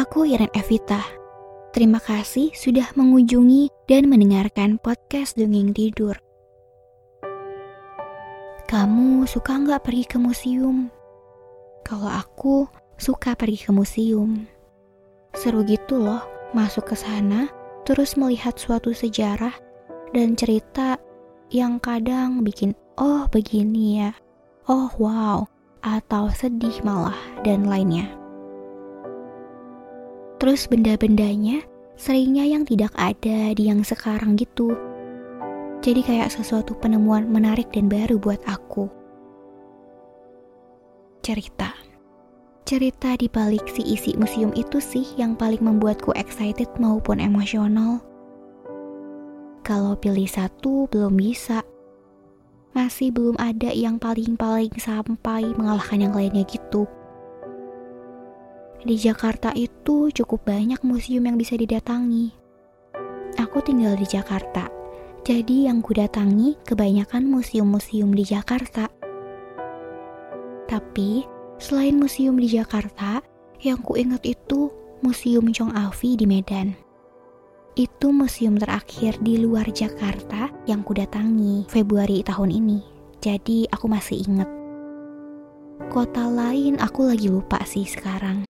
Aku Iren Evita. Terima kasih sudah mengunjungi dan mendengarkan podcast Dongeng Tidur. Kamu suka nggak pergi ke museum? Kalau aku suka pergi ke museum. Seru gitu loh, masuk ke sana, terus melihat suatu sejarah dan cerita yang kadang bikin oh begini ya, oh wow, atau sedih malah, dan lainnya. Terus benda-bendanya seringnya yang tidak ada di yang sekarang gitu. Jadi kayak sesuatu penemuan menarik dan baru buat aku. Cerita. Cerita di balik si isi museum itu sih yang paling membuatku excited maupun emosional. Kalau pilih satu belum bisa. Masih belum ada yang paling-paling sampai mengalahkan yang lainnya gitu. Di Jakarta itu cukup banyak museum yang bisa didatangi. Aku tinggal di Jakarta, jadi yang ku datangi kebanyakan museum-museum di Jakarta. Tapi, selain museum di Jakarta, yang ku ingat itu Museum Chong Afi di Medan. Itu museum terakhir di luar Jakarta yang ku datangi Februari tahun ini. Jadi aku masih inget. Kota lain aku lagi lupa sih sekarang.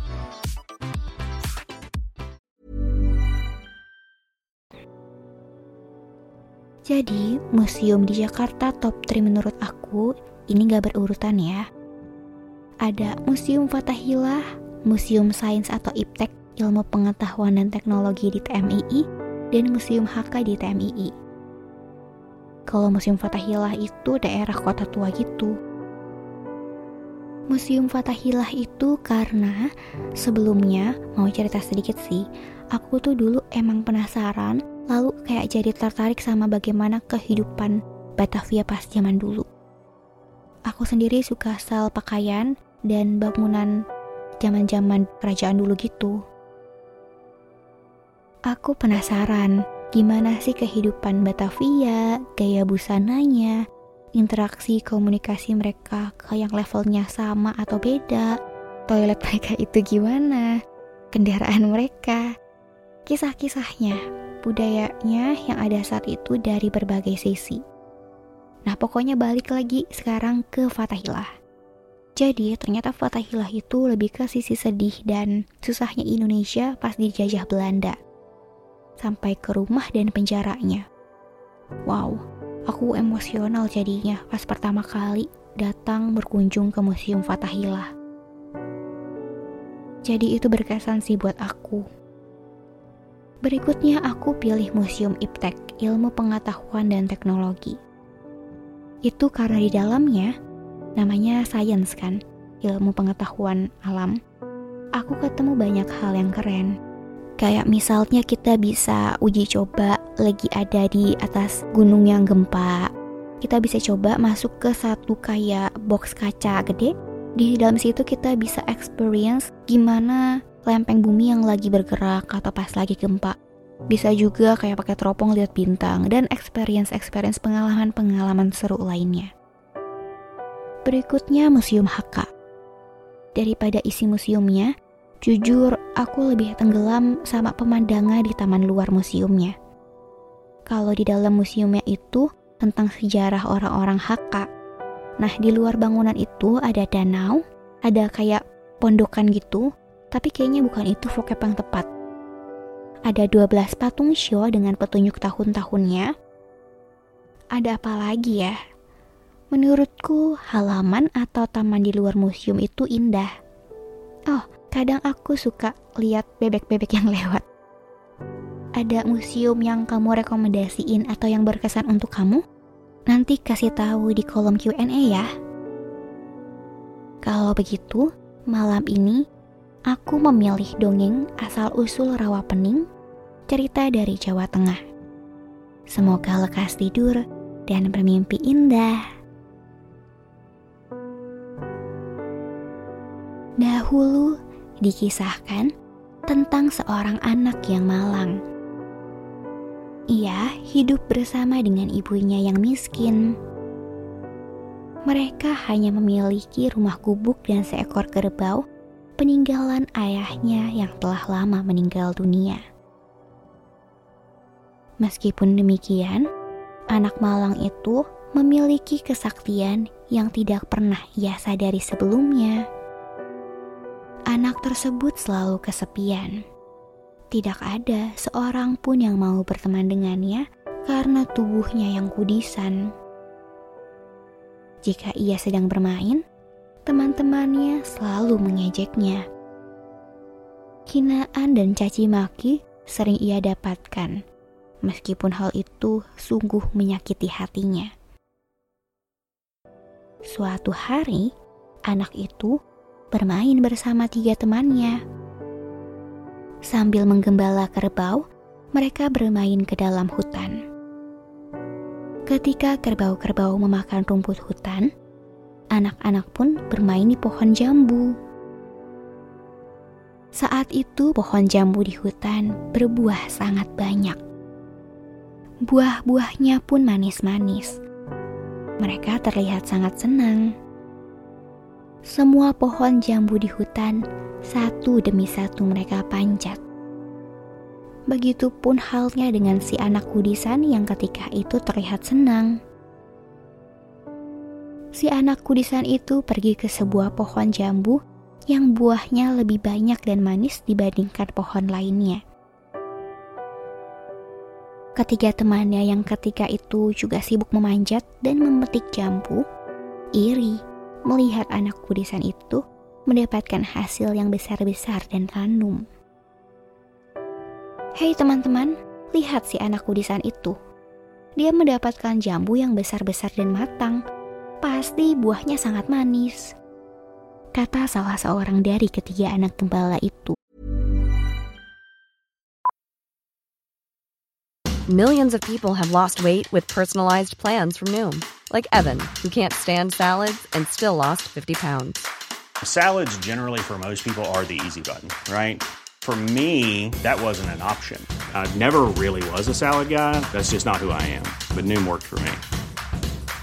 Jadi, museum di Jakarta top 3 menurut aku ini gak berurutan ya. Ada Museum Fatahillah, Museum Sains atau IPTEK, Ilmu Pengetahuan dan Teknologi di TMII, dan Museum HK di TMII. Kalau Museum Fatahillah itu daerah kota tua gitu. Museum Fatahillah itu karena sebelumnya, mau cerita sedikit sih, aku tuh dulu emang penasaran lalu kayak jadi tertarik sama bagaimana kehidupan Batavia pas zaman dulu. Aku sendiri suka style pakaian dan bangunan zaman-zaman kerajaan dulu gitu. Aku penasaran gimana sih kehidupan Batavia, gaya busananya, interaksi komunikasi mereka ke yang levelnya sama atau beda, toilet mereka itu gimana, kendaraan mereka, kisah-kisahnya budayanya yang ada saat itu dari berbagai sisi. Nah, pokoknya balik lagi sekarang ke Fatahillah. Jadi, ternyata Fatahillah itu lebih ke sisi sedih dan susahnya Indonesia pas dijajah Belanda. Sampai ke rumah dan penjaranya. Wow, aku emosional jadinya pas pertama kali datang berkunjung ke Museum Fatahillah. Jadi itu berkesan sih buat aku. Berikutnya aku pilih Museum Iptek, Ilmu Pengetahuan dan Teknologi. Itu karena di dalamnya, namanya sains kan, ilmu pengetahuan alam, aku ketemu banyak hal yang keren. Kayak misalnya kita bisa uji coba lagi ada di atas gunung yang gempa. Kita bisa coba masuk ke satu kayak box kaca gede. Di dalam situ kita bisa experience gimana lempeng bumi yang lagi bergerak atau pas lagi gempa. Bisa juga kayak pakai teropong lihat bintang dan experience-experience pengalaman-pengalaman seru lainnya. Berikutnya Museum HK. Daripada isi museumnya, jujur aku lebih tenggelam sama pemandangan di taman luar museumnya. Kalau di dalam museumnya itu tentang sejarah orang-orang HK. Nah, di luar bangunan itu ada danau, ada kayak pondokan gitu, tapi kayaknya bukan itu vocab yang tepat. Ada 12 patung show dengan petunjuk tahun-tahunnya. Ada apa lagi ya? Menurutku, halaman atau taman di luar museum itu indah. Oh, kadang aku suka lihat bebek-bebek yang lewat. Ada museum yang kamu rekomendasiin atau yang berkesan untuk kamu? Nanti kasih tahu di kolom Q&A ya. Kalau begitu, malam ini aku memilih dongeng asal-usul rawa pening, cerita dari Jawa Tengah. Semoga lekas tidur dan bermimpi indah. Dahulu dikisahkan tentang seorang anak yang malang. Ia hidup bersama dengan ibunya yang miskin. Mereka hanya memiliki rumah gubuk dan seekor kerbau peninggalan ayahnya yang telah lama meninggal dunia. Meskipun demikian, anak malang itu memiliki kesaktian yang tidak pernah ia sadari sebelumnya anak tersebut selalu kesepian. Tidak ada seorang pun yang mau berteman dengannya karena tubuhnya yang kudisan. Jika ia sedang bermain, teman-temannya selalu mengejeknya. Hinaan dan caci maki sering ia dapatkan, meskipun hal itu sungguh menyakiti hatinya. Suatu hari, anak itu bermain bersama tiga temannya. Sambil menggembala kerbau, mereka bermain ke dalam hutan. Ketika kerbau-kerbau memakan rumput hutan, anak-anak pun bermain di pohon jambu. Saat itu, pohon jambu di hutan berbuah sangat banyak. Buah-buahnya pun manis-manis. Mereka terlihat sangat senang. Semua pohon jambu di hutan, satu demi satu mereka panjat. Begitupun halnya dengan si anak kudisan yang ketika itu terlihat senang. Si anak kudisan itu pergi ke sebuah pohon jambu yang buahnya lebih banyak dan manis dibandingkan pohon lainnya. Ketiga temannya yang ketika itu juga sibuk memanjat dan memetik jambu, iri melihat anak kudisan itu mendapatkan hasil yang besar-besar dan ranum. Hei teman-teman, lihat si anak kudisan itu. Dia mendapatkan jambu yang besar-besar dan matang. Pasti buahnya sangat manis. Kata salah seorang dari ketiga anak gembala itu. Millions of people have lost weight with personalized plans from Noom. like Evan, who can't stand salads and still lost 50 pounds. Salads, generally, for most people, are the easy button, right? For me, that wasn't an option. I never really was a salad guy. That's just not who I am. But Noom worked for me.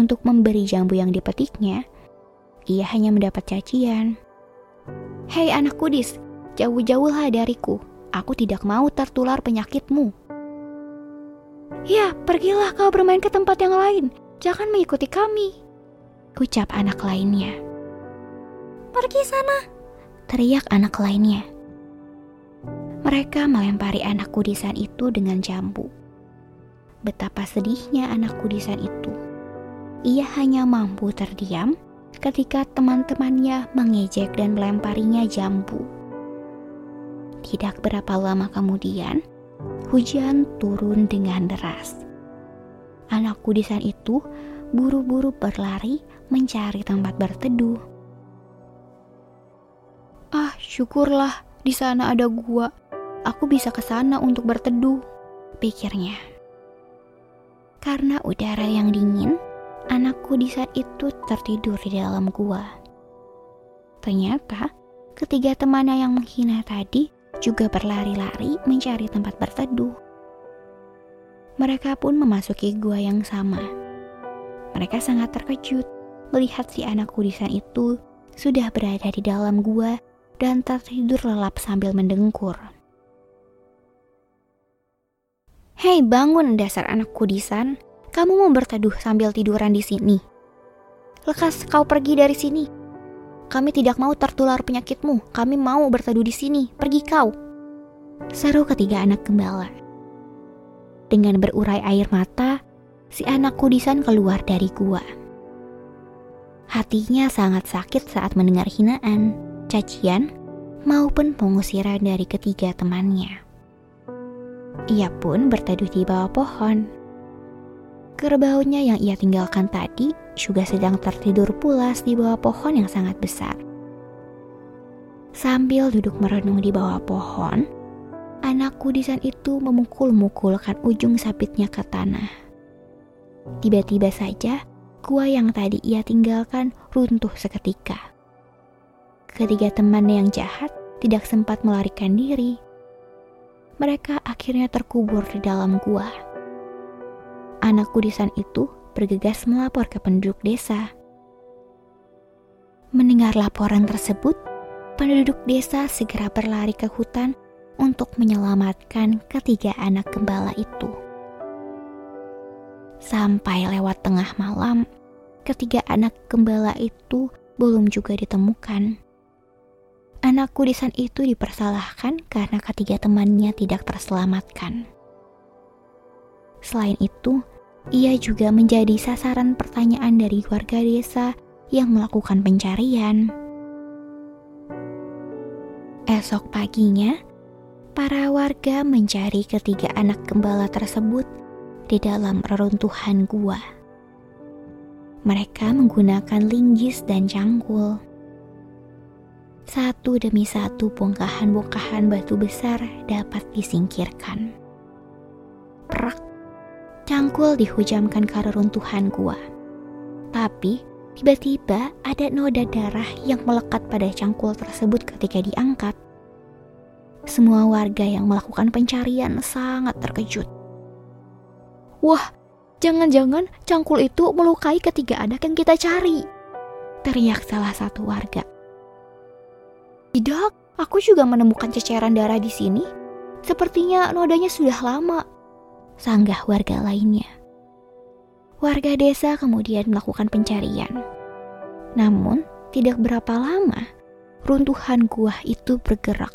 untuk memberi jambu yang dipetiknya, ia hanya mendapat cacian. Hei anak kudis, jauh-jauhlah dariku. Aku tidak mau tertular penyakitmu. Ya, pergilah kau bermain ke tempat yang lain. Jangan mengikuti kami. Ucap anak lainnya. Pergi sana, teriak anak lainnya. Mereka melempari anak kudisan itu dengan jambu. Betapa sedihnya anak kudisan itu. Ia hanya mampu terdiam ketika teman-temannya mengejek dan melemparinya jambu. Tidak berapa lama kemudian, hujan turun dengan deras. Anak kudisan itu buru-buru berlari mencari tempat berteduh. Ah, syukurlah di sana ada gua aku bisa ke sana untuk berteduh, pikirnya. Karena udara yang dingin, anakku di saat itu tertidur di dalam gua. Ternyata, ketiga temannya yang menghina tadi juga berlari-lari mencari tempat berteduh. Mereka pun memasuki gua yang sama. Mereka sangat terkejut melihat si anak kudisan itu sudah berada di dalam gua dan tertidur lelap sambil mendengkur. Hei bangun dasar anak kudisan, kamu mau berteduh sambil tiduran di sini. Lekas kau pergi dari sini. Kami tidak mau tertular penyakitmu, kami mau berteduh di sini, pergi kau. Seru ketiga anak gembala. Dengan berurai air mata, si anak kudisan keluar dari gua. Hatinya sangat sakit saat mendengar hinaan, cacian, maupun pengusiran dari ketiga temannya. Ia pun berteduh di bawah pohon. Kerbaunya yang ia tinggalkan tadi juga sedang tertidur pulas di bawah pohon yang sangat besar. Sambil duduk merenung di bawah pohon, anak kudisan itu memukul-mukulkan ujung sabitnya ke tanah. Tiba-tiba saja, Gua yang tadi ia tinggalkan runtuh seketika. Ketiga temannya yang jahat tidak sempat melarikan diri. Mereka akhirnya terkubur di dalam gua. Anak kudisan itu bergegas melapor ke penduduk desa. Mendengar laporan tersebut, penduduk desa segera berlari ke hutan untuk menyelamatkan ketiga anak gembala itu. Sampai lewat tengah malam, ketiga anak gembala itu belum juga ditemukan. Anak kudisan itu dipersalahkan karena ketiga temannya tidak terselamatkan. Selain itu, ia juga menjadi sasaran pertanyaan dari warga desa yang melakukan pencarian. Esok paginya, para warga mencari ketiga anak gembala tersebut di dalam reruntuhan gua. Mereka menggunakan linggis dan cangkul. Satu demi satu bongkahan-bongkahan batu besar dapat disingkirkan. Prak, cangkul dihujamkan ke reruntuhan gua. Tapi, tiba-tiba ada noda darah yang melekat pada cangkul tersebut ketika diangkat. Semua warga yang melakukan pencarian sangat terkejut Wah, jangan-jangan cangkul itu melukai ketiga anak yang kita cari. Teriak salah satu warga. Tidak, aku juga menemukan ceceran darah di sini. Sepertinya nodanya sudah lama. Sanggah warga lainnya. Warga desa kemudian melakukan pencarian. Namun, tidak berapa lama, runtuhan gua itu bergerak.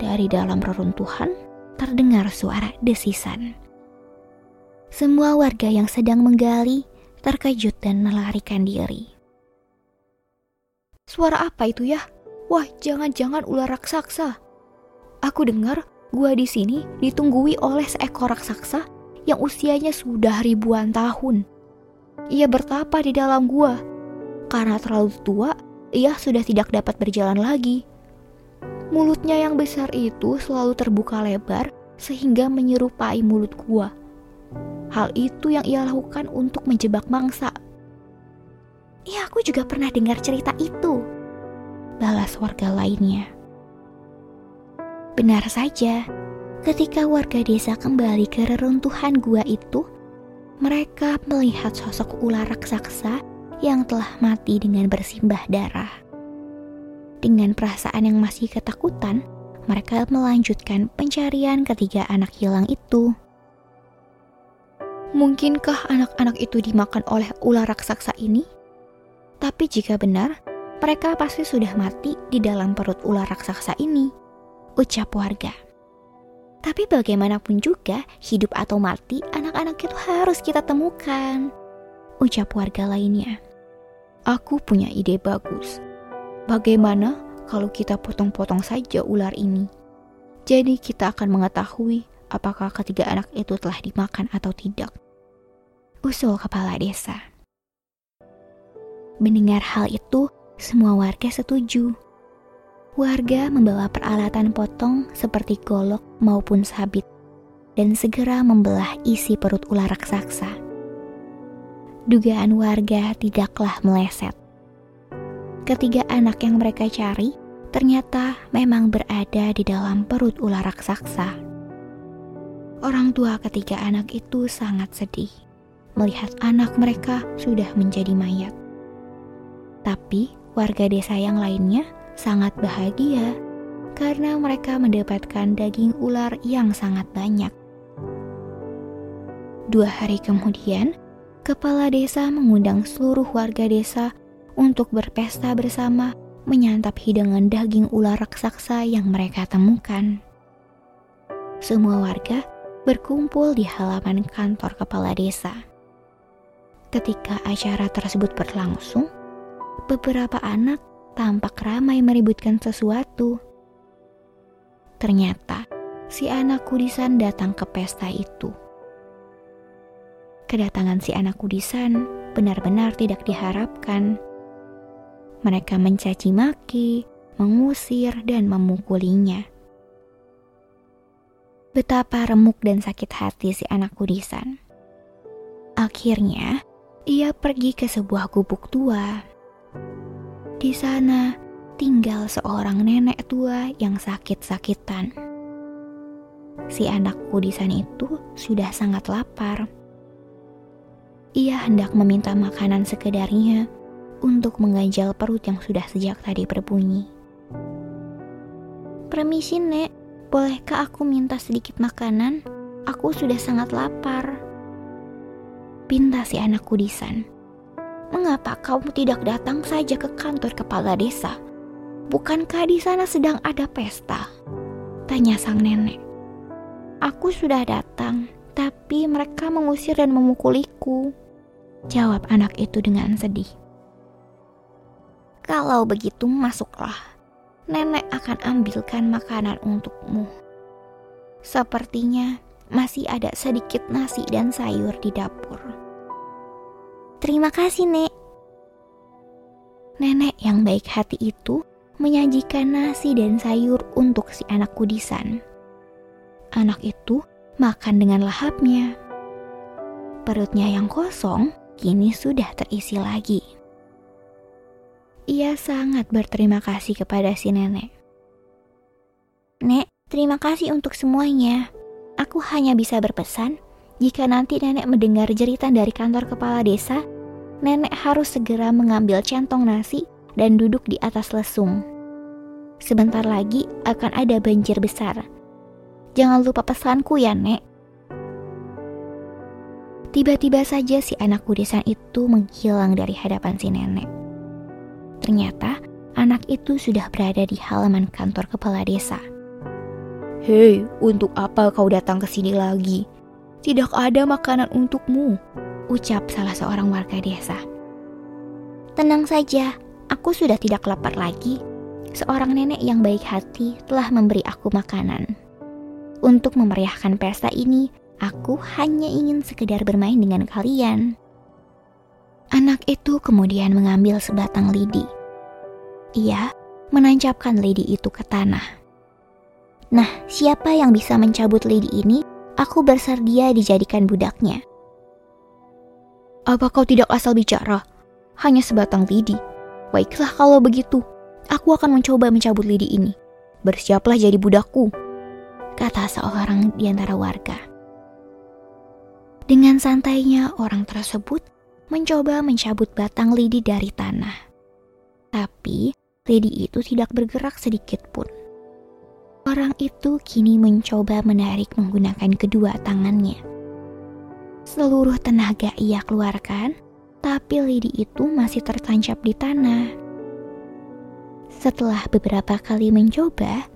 Dari dalam reruntuhan, terdengar suara desisan. Semua warga yang sedang menggali terkejut dan melarikan diri. Suara apa itu ya? Wah, jangan-jangan ular raksasa. Aku dengar gua di sini ditunggui oleh seekor raksasa yang usianya sudah ribuan tahun. Ia bertapa di dalam gua. Karena terlalu tua, ia sudah tidak dapat berjalan lagi. Mulutnya yang besar itu selalu terbuka lebar sehingga menyerupai mulut gua. Hal itu yang ia lakukan untuk menjebak mangsa. Iya, aku juga pernah dengar cerita itu. Balas warga lainnya. Benar saja, ketika warga desa kembali ke reruntuhan gua itu, mereka melihat sosok ular raksasa yang telah mati dengan bersimbah darah. Dengan perasaan yang masih ketakutan, mereka melanjutkan pencarian ketiga anak hilang itu. Mungkinkah anak-anak itu dimakan oleh ular raksasa ini? Tapi jika benar, mereka pasti sudah mati di dalam perut ular raksasa ini, ucap warga. Tapi bagaimanapun juga, hidup atau mati, anak-anak itu harus kita temukan, ucap warga lainnya. Aku punya ide bagus. Bagaimana kalau kita potong-potong saja ular ini? Jadi kita akan mengetahui apakah ketiga anak itu telah dimakan atau tidak. Usul kepala desa. Mendengar hal itu, semua warga setuju. Warga membawa peralatan potong seperti golok maupun sabit dan segera membelah isi perut ular raksasa. Dugaan warga tidaklah meleset. Ketiga anak yang mereka cari ternyata memang berada di dalam perut ular raksasa. Orang tua ketiga anak itu sangat sedih melihat anak mereka sudah menjadi mayat. Tapi warga desa yang lainnya sangat bahagia karena mereka mendapatkan daging ular yang sangat banyak. Dua hari kemudian, kepala desa mengundang seluruh warga desa untuk berpesta bersama menyantap hidangan daging ular raksasa yang mereka temukan. Semua warga berkumpul di halaman kantor kepala desa. Ketika acara tersebut berlangsung, beberapa anak tampak ramai meributkan sesuatu. Ternyata si anak kudisan datang ke pesta itu. Kedatangan si anak kudisan benar-benar tidak diharapkan. Mereka mencaci maki, mengusir, dan memukulinya. Betapa remuk dan sakit hati si anak kudisan. Akhirnya, ia pergi ke sebuah gubuk tua. Di sana tinggal seorang nenek tua yang sakit-sakitan. Si anak kudisan itu sudah sangat lapar ia hendak meminta makanan sekedarnya untuk mengganjal perut yang sudah sejak tadi berbunyi. Permisi, Nek. Bolehkah aku minta sedikit makanan? Aku sudah sangat lapar. Pinta si anak kudisan. Mengapa kamu tidak datang saja ke kantor kepala desa? Bukankah di sana sedang ada pesta? Tanya sang nenek. Aku sudah datang, tapi mereka mengusir dan memukuliku. Jawab anak itu dengan sedih. Kalau begitu masuklah, nenek akan ambilkan makanan untukmu. Sepertinya masih ada sedikit nasi dan sayur di dapur. Terima kasih, Nek. Nenek yang baik hati itu menyajikan nasi dan sayur untuk si anak kudisan. Anak itu makan dengan lahapnya. Perutnya yang kosong kini sudah terisi lagi. Ia sangat berterima kasih kepada si nenek. Nek, terima kasih untuk semuanya. Aku hanya bisa berpesan, jika nanti nenek mendengar jeritan dari kantor kepala desa, nenek harus segera mengambil centong nasi dan duduk di atas lesung. Sebentar lagi akan ada banjir besar Jangan lupa pesanku ya, Nek. Tiba-tiba saja si anak kudisan itu menghilang dari hadapan si nenek. Ternyata anak itu sudah berada di halaman kantor kepala desa. Hei, untuk apa kau datang ke sini lagi? Tidak ada makanan untukmu, ucap salah seorang warga desa. Tenang saja, aku sudah tidak lapar lagi. Seorang nenek yang baik hati telah memberi aku makanan. Untuk memeriahkan pesta ini, aku hanya ingin sekedar bermain dengan kalian. Anak itu kemudian mengambil sebatang lidi. Ia menancapkan lidi itu ke tanah. Nah, siapa yang bisa mencabut lidi ini, aku bersedia dijadikan budaknya. Apa kau tidak asal bicara? Hanya sebatang lidi. Baiklah kalau begitu, aku akan mencoba mencabut lidi ini. Bersiaplah jadi budakku kata seorang di antara warga. Dengan santainya orang tersebut mencoba mencabut batang lidi dari tanah. Tapi lidi itu tidak bergerak sedikit pun. Orang itu kini mencoba menarik menggunakan kedua tangannya. Seluruh tenaga ia keluarkan, tapi lidi itu masih tertancap di tanah. Setelah beberapa kali mencoba,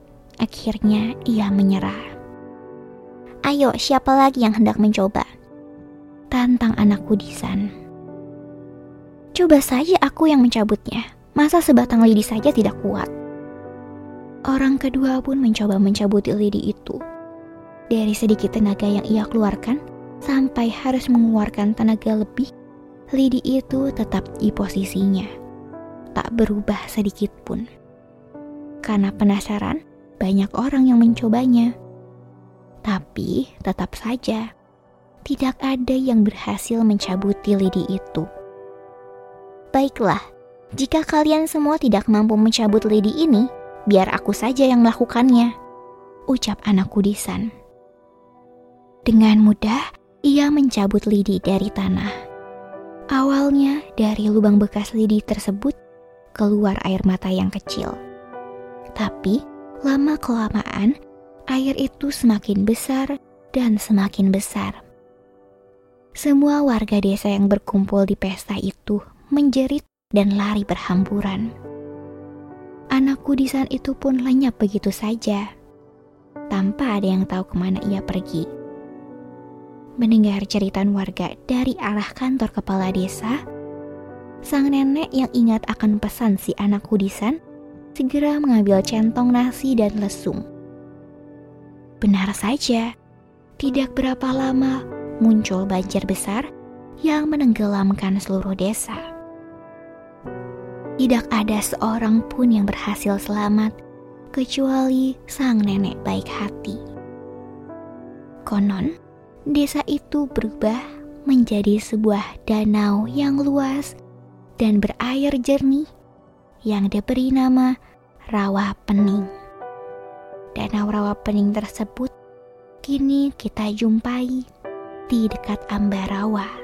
Akhirnya ia menyerah. Ayo, siapa lagi yang hendak mencoba? Tantang anak kudisan. Coba saja aku yang mencabutnya. Masa sebatang lidi saja tidak kuat? Orang kedua pun mencoba mencabut lidi itu. Dari sedikit tenaga yang ia keluarkan, sampai harus mengeluarkan tenaga lebih, lidi itu tetap di posisinya. Tak berubah sedikit pun. Karena penasaran, banyak orang yang mencobanya. Tapi tetap saja, tidak ada yang berhasil mencabuti lidi itu. Baiklah, jika kalian semua tidak mampu mencabut lidi ini, biar aku saja yang melakukannya, ucap anak kudisan. Dengan mudah, ia mencabut lidi dari tanah. Awalnya, dari lubang bekas lidi tersebut keluar air mata yang kecil. Tapi lama-kelamaan air itu semakin besar dan semakin besar. Semua warga desa yang berkumpul di pesta itu menjerit dan lari berhamburan. Anak kudisan itu pun lenyap begitu saja, tanpa ada yang tahu ke mana ia pergi. Mendengar cerita warga dari arah kantor kepala desa, sang nenek yang ingat akan pesan si anak kudisan segera mengambil centong nasi dan lesung. Benar saja, tidak berapa lama muncul banjir besar yang menenggelamkan seluruh desa. Tidak ada seorang pun yang berhasil selamat kecuali sang nenek baik hati. Konon, desa itu berubah menjadi sebuah danau yang luas dan berair jernih yang diberi nama Rawa Pening. Danau Rawa Pening tersebut kini kita jumpai di dekat Ambarawa.